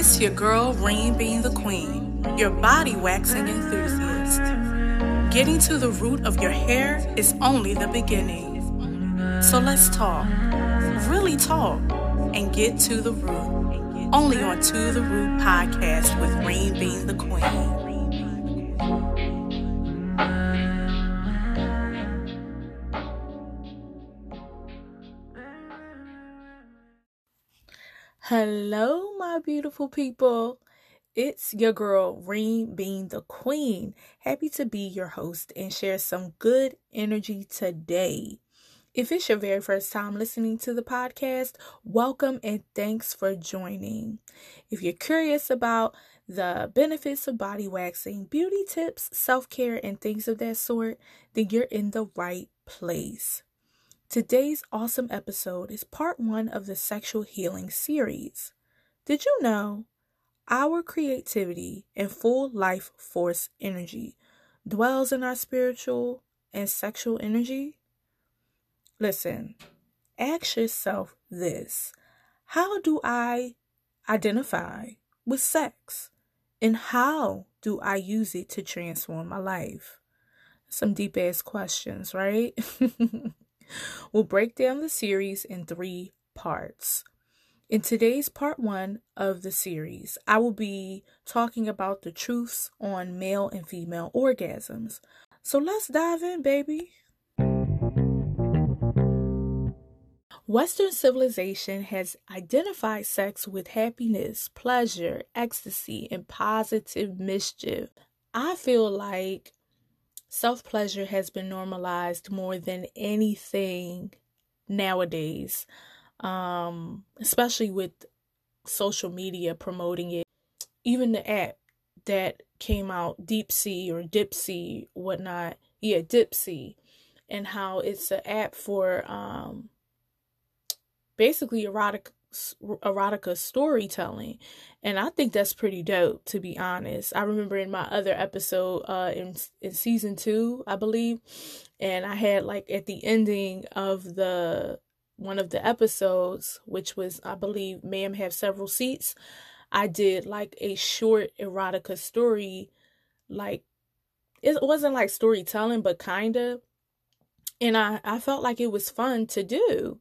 It's your girl, Rain being the queen, your body waxing enthusiast. Getting to the root of your hair is only the beginning. So let's talk, really talk, and get to the root. Only on To the Root podcast with Rain being the queen. Hello, my beautiful people. It's your girl, Reem being the queen. Happy to be your host and share some good energy today. If it's your very first time listening to the podcast, welcome and thanks for joining. If you're curious about the benefits of body waxing, beauty tips, self care, and things of that sort, then you're in the right place. Today's awesome episode is part one of the sexual healing series. Did you know our creativity and full life force energy dwells in our spiritual and sexual energy? Listen, ask yourself this How do I identify with sex? And how do I use it to transform my life? Some deep ass questions, right? We'll break down the series in three parts. In today's part one of the series, I will be talking about the truths on male and female orgasms. So let's dive in, baby. Western civilization has identified sex with happiness, pleasure, ecstasy, and positive mischief. I feel like self pleasure has been normalized more than anything nowadays, um, especially with social media promoting it. Even the app that came out, Deep Sea or Dipsea, whatnot, yeah, Dipsea, and how it's an app for um, basically erotic erotica storytelling. And i think that's pretty dope to be honest. I remember in my other episode uh in in season 2 i believe. And i had like at the ending of the one of the episodes which was i believe ma'am have several seats i did like a short erotica story like it wasn't like storytelling but kind of and i i felt like it was fun to do.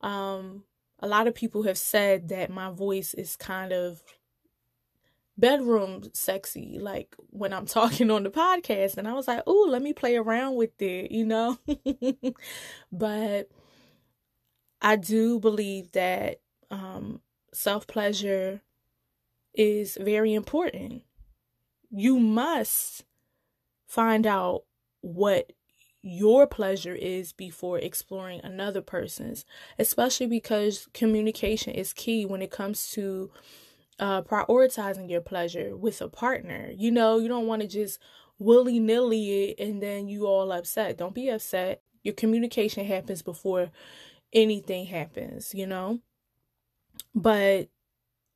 Um a lot of people have said that my voice is kind of bedroom sexy like when i'm talking on the podcast. And i was like oh let me play around with it you know? But i do believe that um, self-pleasure is very important you must find out what your pleasure is before exploring another person's, especially because communication is key when it comes to uh, prioritizing your pleasure with a partner. You know, you don't want to just willy nilly it and then you all upset. Don't be upset. Your communication happens before anything happens, you know? But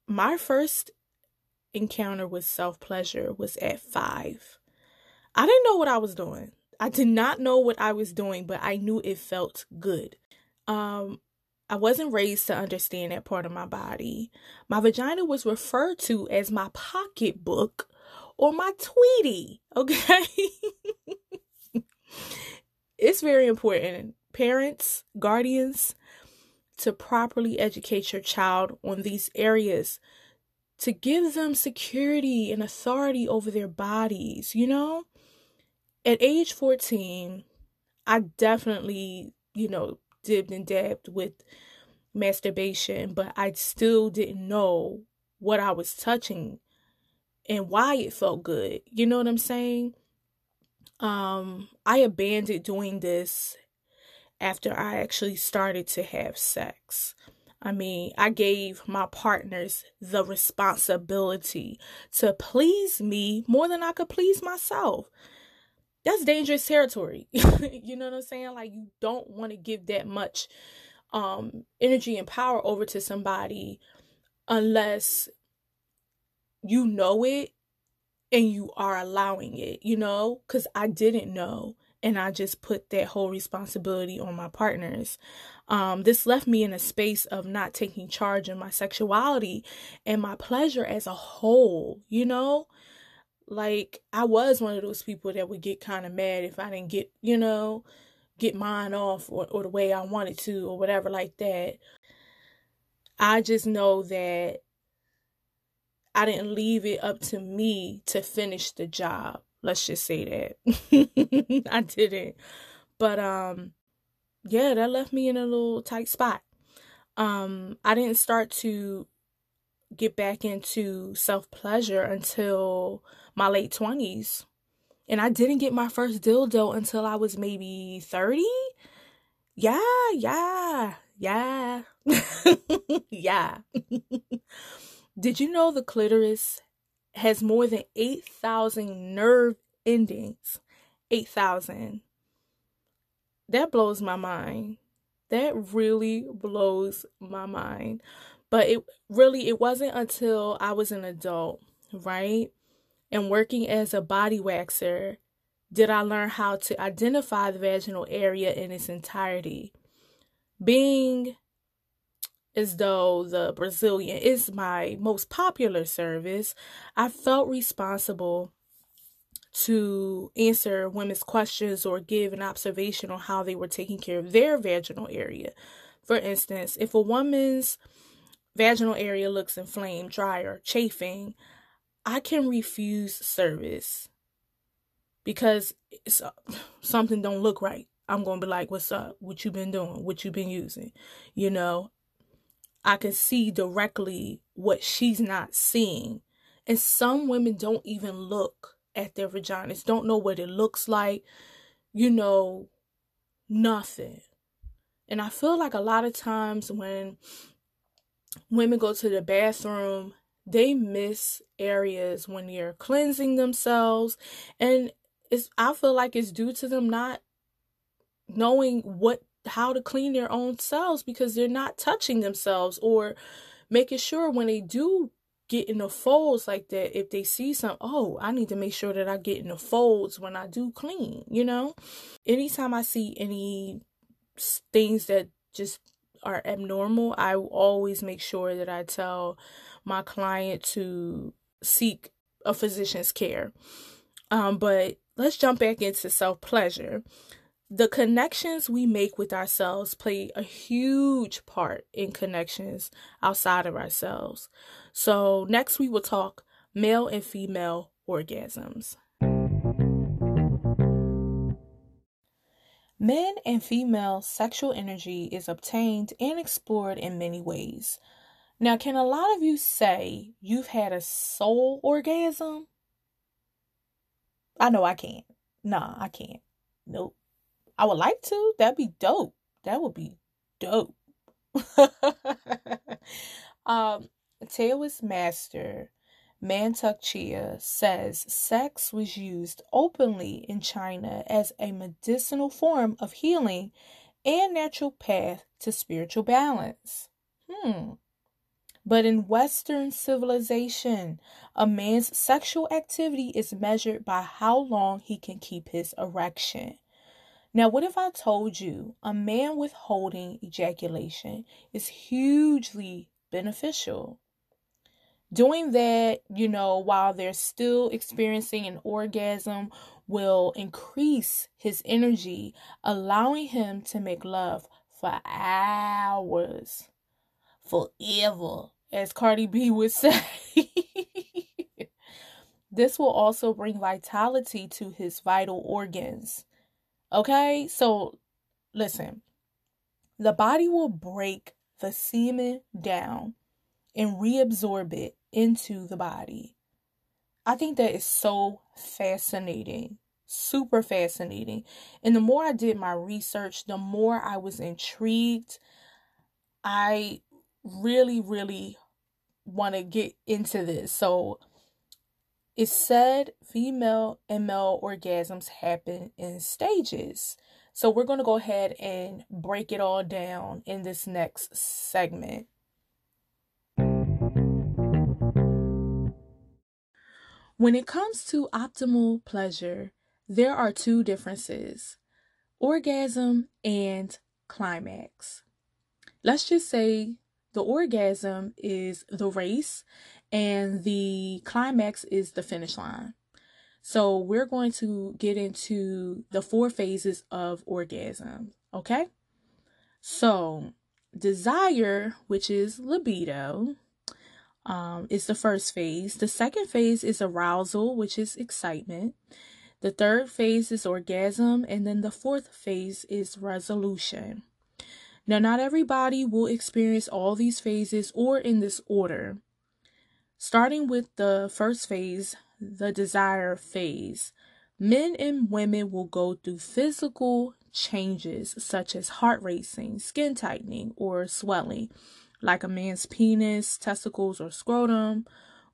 my first encounter with self pleasure was at five. I didn't know what I was doing. I did not know what I was doing, but I knew it felt good. Um, I wasn't raised to understand that part of my body. My vagina was referred to as my pocketbook or my Tweety, okay? it's very important, parents, guardians, to properly educate your child on these areas, to give them security and authority over their bodies, you know? at age 14, I definitely, you know, dipped and dabbed with masturbation, but I still didn't know what I was touching and why it felt good. You know what I'm saying? Um, I abandoned doing this after I actually started to have sex. I mean, I gave my partners the responsibility to please me more than I could please myself that's dangerous territory. you know what I'm saying? Like you don't want to give that much um energy and power over to somebody unless you know it and you are allowing it, you know? Cuz I didn't know and I just put that whole responsibility on my partners. Um, this left me in a space of not taking charge of my sexuality and my pleasure as a whole, you know? Like, I was one of those people that would get kind of mad if I didn't get, you know, get mine off or, or the way I wanted to or whatever like that. I just know that I didn't leave it up to me to finish the job. Let's just say that. I didn't. But um yeah, that left me in a little tight spot. Um I didn't start to get back into self-pleasure until my late 20s. And I didn't get my first dildo until I was maybe 30. Yeah, yeah, yeah. yeah. Did you know the clitoris has more than 8,000 nerve endings? 8,000. That blows my mind. That really blows my mind. But it really it wasn't until I was an adult, right? And working as a body waxer did I learn how to identify the vaginal area in its entirety. Being as though the Brazilian is my most popular service, I felt responsible to answer women's questions or give an observation on how they were taking care of their vaginal area. For instance, if a woman's vaginal area looks inflamed, dry, or chafing, I can refuse service because uh, something don't look right. I'm to be like, what's up? What you been doing? What you been using? You know, I can see directly what she's not seeing. And some women don't even look at their vaginas, don't know what it looks like, you know, nothing. And I feel like a lot of times when women go to the bathroom, they miss areas when they're cleansing themselves. And it's I feel like it's due to them not knowing what how to clean their own selves because they're not touching themselves or making sure when they do get in the folds like that if they see some oh i need to make sure that i get in the folds when i do clean you know? Anytime i see any things that just are abnormal i always make sure that i tell my client to seek a physician's care. Um but let's jump back into self pleasure the connections we make with ourselves play a huge part in connections outside of ourselves. So, next we will talk male and female orgasms. Men and female sexual energy is obtained and explored in many ways. Now, can a lot of you say you've had a soul orgasm? I know I can't. Nah, I can't. Nope. I would like to. That'd be dope. That would be dope. um, Taoist master Mantak Chia says sex was used openly in China as a medicinal form of healing and natural path to spiritual balance. Hmm. But in Western civilization, a man's sexual activity is measured by how long he can keep his erection. Now, what if I told you a man withholding ejaculation is hugely beneficial? Doing that, you know, while they're still experiencing an orgasm will increase his energy, allowing him to make love for hours, forever, as Cardi B would say. this will also bring vitality to his vital organs Okay, so listen, the body will break the semen down and reabsorb it into the body. I think that is so fascinating, super fascinating. And the more I did my research, the more I was intrigued. I really, really want to get into this. So, it's said female and male orgasms happen in stages. So we're going to go ahead and break it all down in this next segment. When it comes to optimal pleasure, there are two differences orgasm and climax. Let's just say the orgasm is the race and the climax is the finish line. So we're going to get into the four phases of orgasm, okay? So, desire, which is libido, um, is the first phase. The second phase is arousal, which is excitement. The third phase is orgasm, and then the fourth phase is resolution. Now, not everybody will experience all these phases or in this order. Starting with the first phase, the desire phase, men and women will go through physical changes such as heart racing, skin tightening, or swelling, like a man's penis, testicles, or scrotum,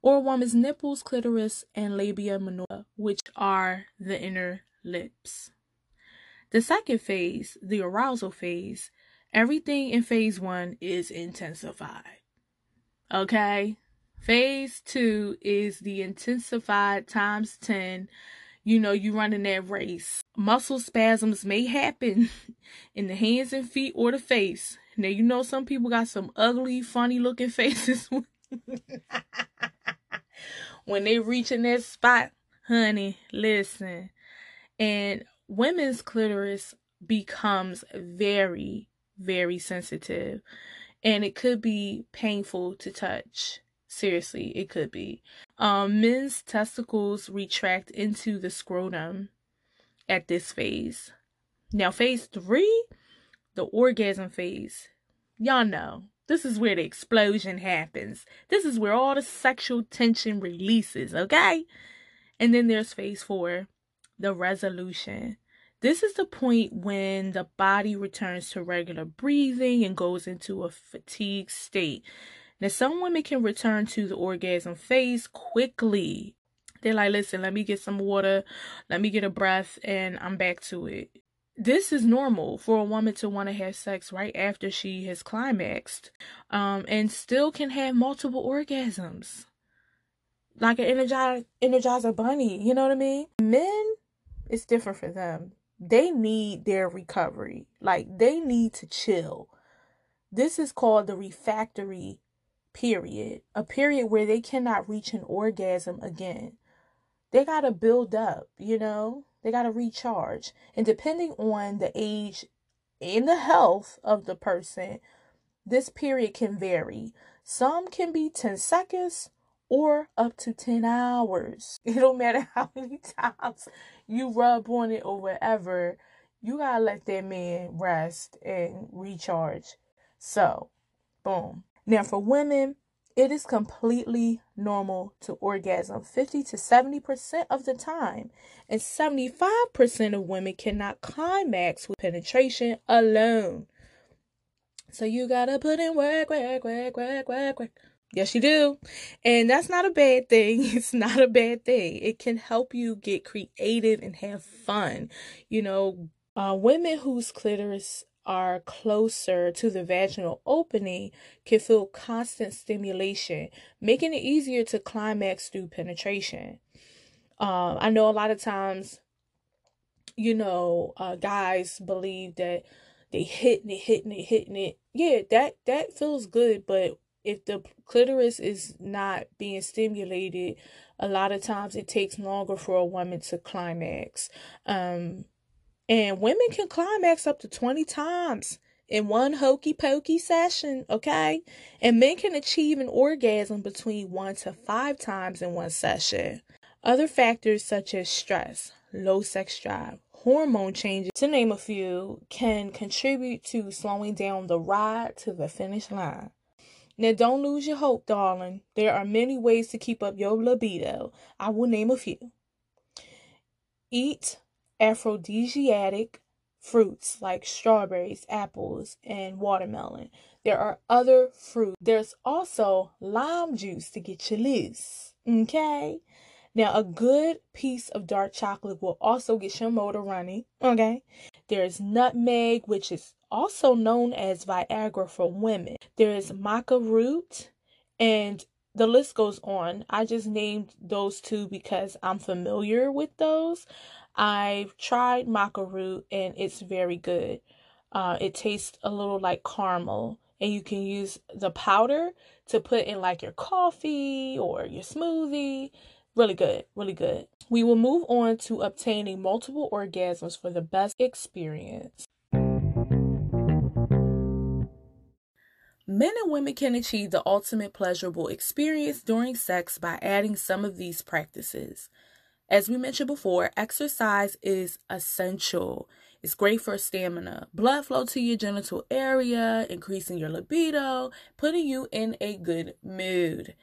or a woman's nipples, clitoris, and labia minora, which are the inner lips. The second phase, the arousal phase, everything in phase one is intensified. Okay? Phase two is the intensified times 10. You know, you running that race. Muscle spasms may happen in the hands and feet or the face. Now, you know, some people got some ugly, funny looking faces. when they reach in that spot, honey, listen. And women's clitoris becomes very, very sensitive. And it could be painful to touch. Seriously, it could be. Um, men's testicles retract into the scrotum at this phase. Now, phase three, the orgasm phase. Y'all know this is where the explosion happens. This is where all the sexual tension releases, okay? And then there's phase four, the resolution. This is the point when the body returns to regular breathing and goes into a fatigue state. Now, some women can return to the orgasm phase quickly. They're like, listen, let me get some water, let me get a breath, and I'm back to it. This is normal for a woman to want to have sex right after she has climaxed, um, and still can have multiple orgasms. Like an energizer, energizer bunny, you know what I mean? Men, it's different for them. They need their recovery. Like, they need to chill. This is called the refractory period, a period where they cannot reach an orgasm again. They got to build up, you know, they got to recharge. And depending on the age and the health of the person, this period can vary. Some can be 10 seconds or up to 10 hours. It don't matter how many times you rub on it or whatever, you gotta let that man rest and recharge. So, boom. Now, for women, it is completely normal to orgasm 50 to 70% of the time, and 75% of women cannot climax with penetration alone. So you gotta put in work, work, work, work, work, work. Yes, you do. And that's not a bad thing. It's not a bad thing. It can help you get creative and have fun. You know, uh, women whose clitoris are closer to the vaginal opening can feel constant stimulation, making it easier to climax through penetration. Um, I know a lot of times, you know, uh, guys believe that they hitting it, hitting it, hitting it. Yeah, that that feels good, but if the clitoris is not being stimulated, a lot of times it takes longer for a woman to climax. Um, and women can climax up to 20 times in one hokey pokey session, okay? And men can achieve an orgasm between one to five times in one session. Other factors such as stress, low sex drive, hormone changes, to name a few, can contribute to slowing down the ride to the finish line. Now, don't lose your hope, darling. There are many ways to keep up your libido. I will name a few. Eat aphrodisiac fruits like strawberries, apples, and watermelon. There are other fruits. There's also lime juice to get you loose. Okay? Now, a good piece of dark chocolate will also get your motor running. Okay? There's nutmeg, which is also known as Viagra for women. There is maca root, and the list goes on. I just named those two because I'm familiar with those. I've tried maca root and it's very good. Uh, it tastes a little like caramel, and you can use the powder to put in like your coffee or your smoothie. Really good, really good. We will move on to obtaining multiple orgasms for the best experience. Men and women can achieve the ultimate pleasurable experience during sex by adding some of these practices. As we mentioned before, exercise is essential. It's great for stamina, blood flow to your genital area, increasing your libido, putting you in a good mood.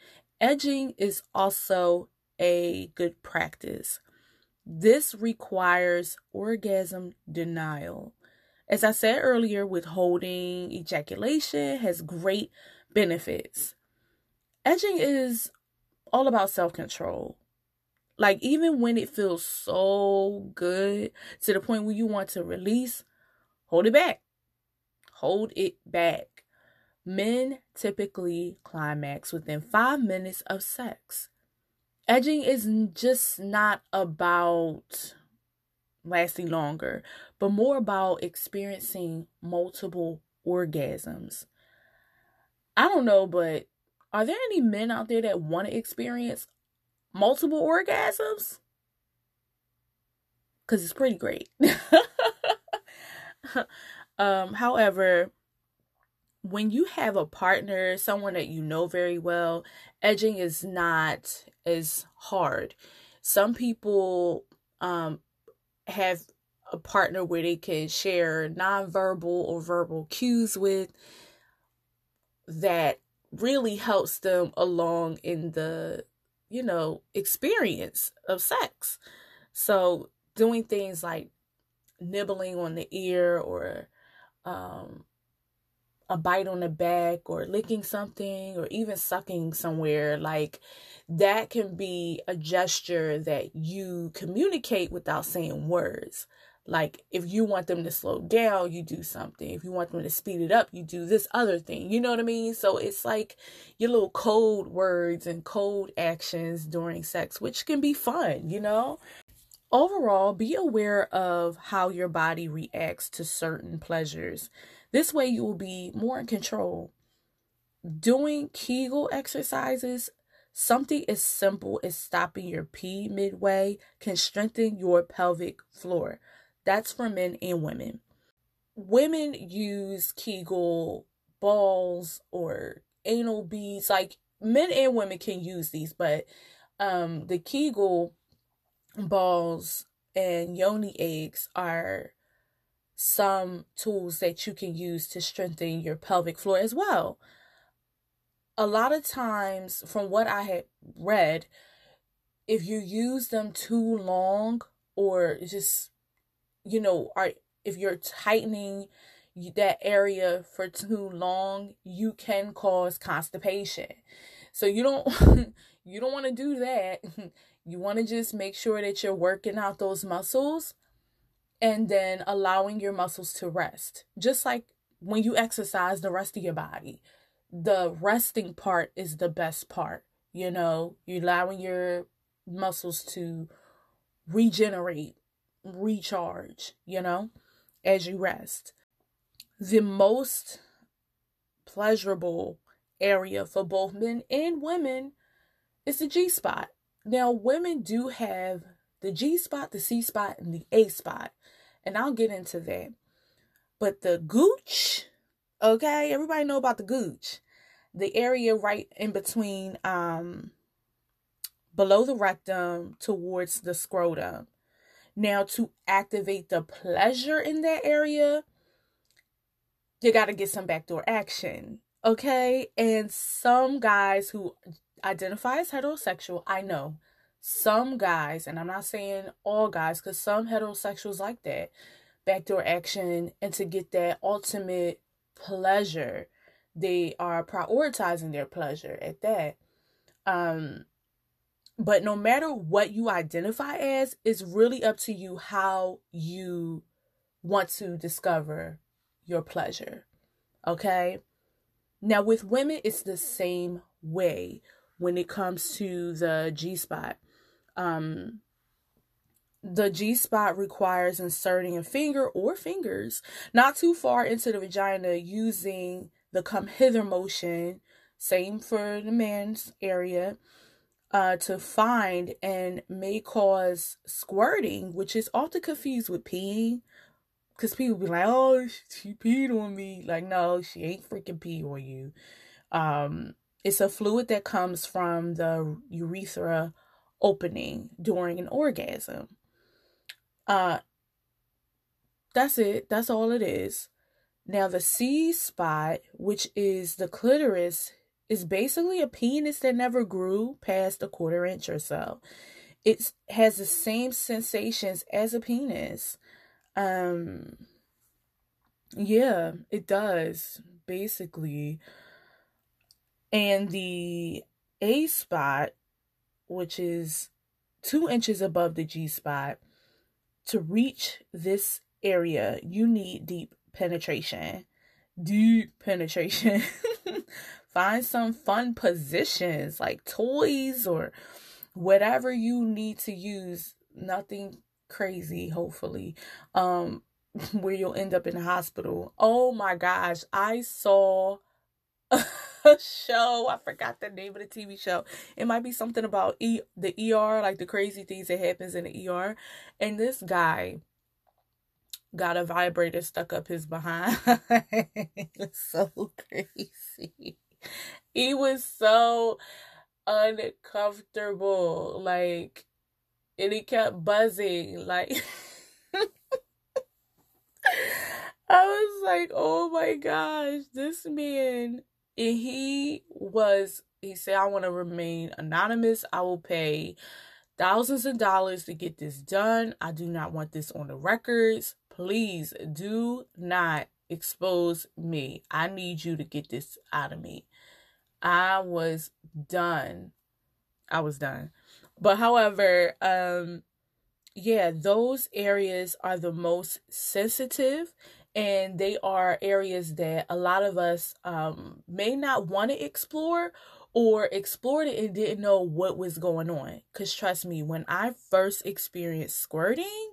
Edging is also a good practice. This requires orgasm denial. As I said earlier, withholding ejaculation has great benefits. Edging is all about self control. Like, even when it feels so good to the point where you want to release, hold it back. Hold it back. Men typically climax within five minutes of sex. Edging is just not about lasting longer, but more about experiencing multiple orgasms. I don't know, but are there any men out there that want to experience multiple orgasms? Because it's pretty great. um, however, when you have a partner, someone that you know very well, edging is not as hard. Some people um, have a partner where they can share nonverbal or verbal cues with that really helps them along in the you know experience of sex. So doing things like nibbling on the ear or um, a bite on the back or licking something or even sucking somewhere like that can be a gesture that you communicate without saying words. Like if you want them to slow down you do something. If you want them to speed it up you do this other thing. You know what i mean? So it's like your little code words and code actions during sex which can be fun you know? Overall be aware of how your body reacts to certain pleasures this way, you will be more in control. Doing Kegel exercises, something as simple as stopping your pee midway, can strengthen your pelvic floor. That's for men and women. Women use Kegel balls or anal beads. Like men and women can use these, but um, the Kegel balls and yoni eggs are some tools that you can use to strengthen your pelvic floor as well. A lot of times, from what I had read, if you use them too long or just, you know, are if you're tightening that area for too long, you can cause constipation. So you don't you don't want to do that. You want to just make sure that you're working out those muscles and then allowing your muscles to rest. Just like when you exercise the rest of your body, the resting part is the best part. You know, you're allowing your muscles to regenerate, recharge, you know, as you rest. The most pleasurable area for both men and women is the G spot. Now, women do have the G spot, the C spot, and the A spot and I'll get into that. But the gooch, okay, everybody know about the gooch. The area right in between um below the rectum towards the scrotum. Now to activate the pleasure in that area, you got to get some backdoor action. Okay? And some guys who identify as heterosexual, I know some guys, and I'm not saying all guys, because some heterosexuals like that backdoor action and to get that ultimate pleasure. They are prioritizing their pleasure at that. Um, but no matter what you identify as, it's really up to you how you want to discover your pleasure. Okay? Now, with women, it's the same way when it comes to the G spot. Um, the G spot requires inserting a finger or fingers not too far into the vagina using the come hither motion, same for the man's area, uh, to find and may cause squirting, which is often confused with peeing. Because people be like, oh, she peed on me. Like, no, she ain't freaking pee on you. Um, it's a fluid that comes from the urethra opening during an orgasm. Uh, that's it. That's all it is. Now, the C spot, which is the clitoris, is basically a penis that never grew past a quarter inch or so. It has the same sensations as a penis. Um, yeah, it does, basically. And the A spot, which is two inches above the G spot, to reach this area, you need deep penetration. Deep penetration. Find some fun positions like toys or whatever you need to use. Nothing crazy, hopefully. Um, where you'll end up in the hospital. Oh my gosh, I saw a show. I forgot the name of the TV show. It might be something about e- the ER, like the crazy things that happens in the ER. And this guy got a vibrator stuck up his behind. it's so crazy. He was so uncomfortable. Like and he kept buzzing. Like I was like, oh my gosh, this man and he was he said i want to remain anonymous. I will pay thousands of dollars to get this done. I do not want this on the records. Please do not expose me. I need you to get this out of me. I was done. I was done. But however um yeah those areas are the most sensitive and they are areas that a lot of us um, may not want to explore or explored it and didn't know what was going on. Because trust me, when I first experienced squirting,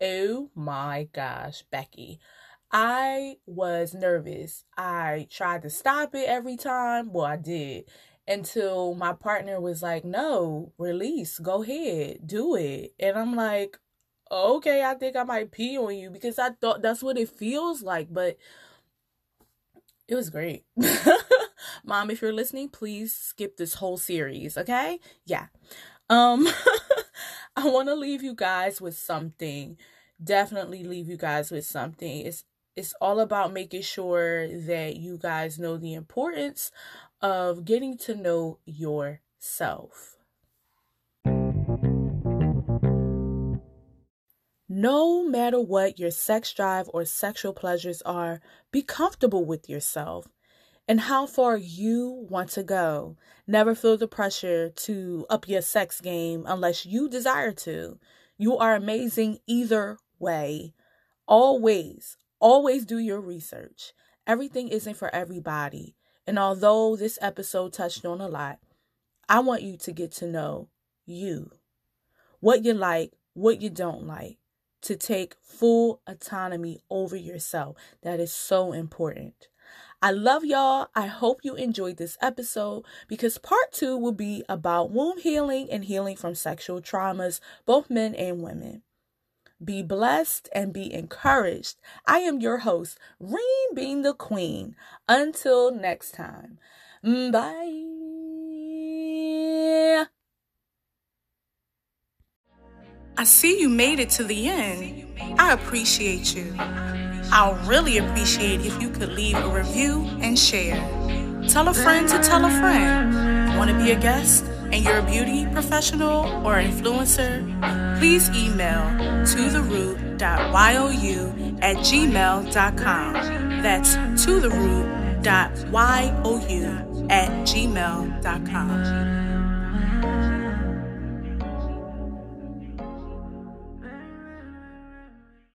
oh my gosh, Becky, I was nervous. I tried to stop it every time. Well, I did until my partner was like, no, release, go ahead, do it. And I'm like, okay, I think I might pee on you because I thought that's what it feels like, but it was great. Mom, if you're listening, please skip this whole series, okay? Yeah. Um I want to leave you guys with something. Definitely leave you guys with something. It's it's all about making sure that you guys know the importance of getting to know yourself. No matter what your sex drive or sexual pleasures are, be comfortable with yourself and how far you want to go. Never feel the pressure to up your sex game unless you desire to. You are amazing either way. Always, always do your research. Everything isn't for everybody. And although this episode touched on a lot, I want you to get to know you. What you like, what you don't like to take full autonomy over yourself. That is so important. I love y'all. I hope you enjoyed this episode because part two will be about womb healing and healing from sexual traumas, both men and women. Be blessed and be encouraged. I am your host, Reem being the Queen. Until next time. Bye. I see you made it to the end. I appreciate you. I'll really appreciate if you could leave a review and share. Tell a friend to tell a friend. Want to be a guest and you're a beauty professional or influencer? Please email to the at gmail.com. That's to the at gmail.com.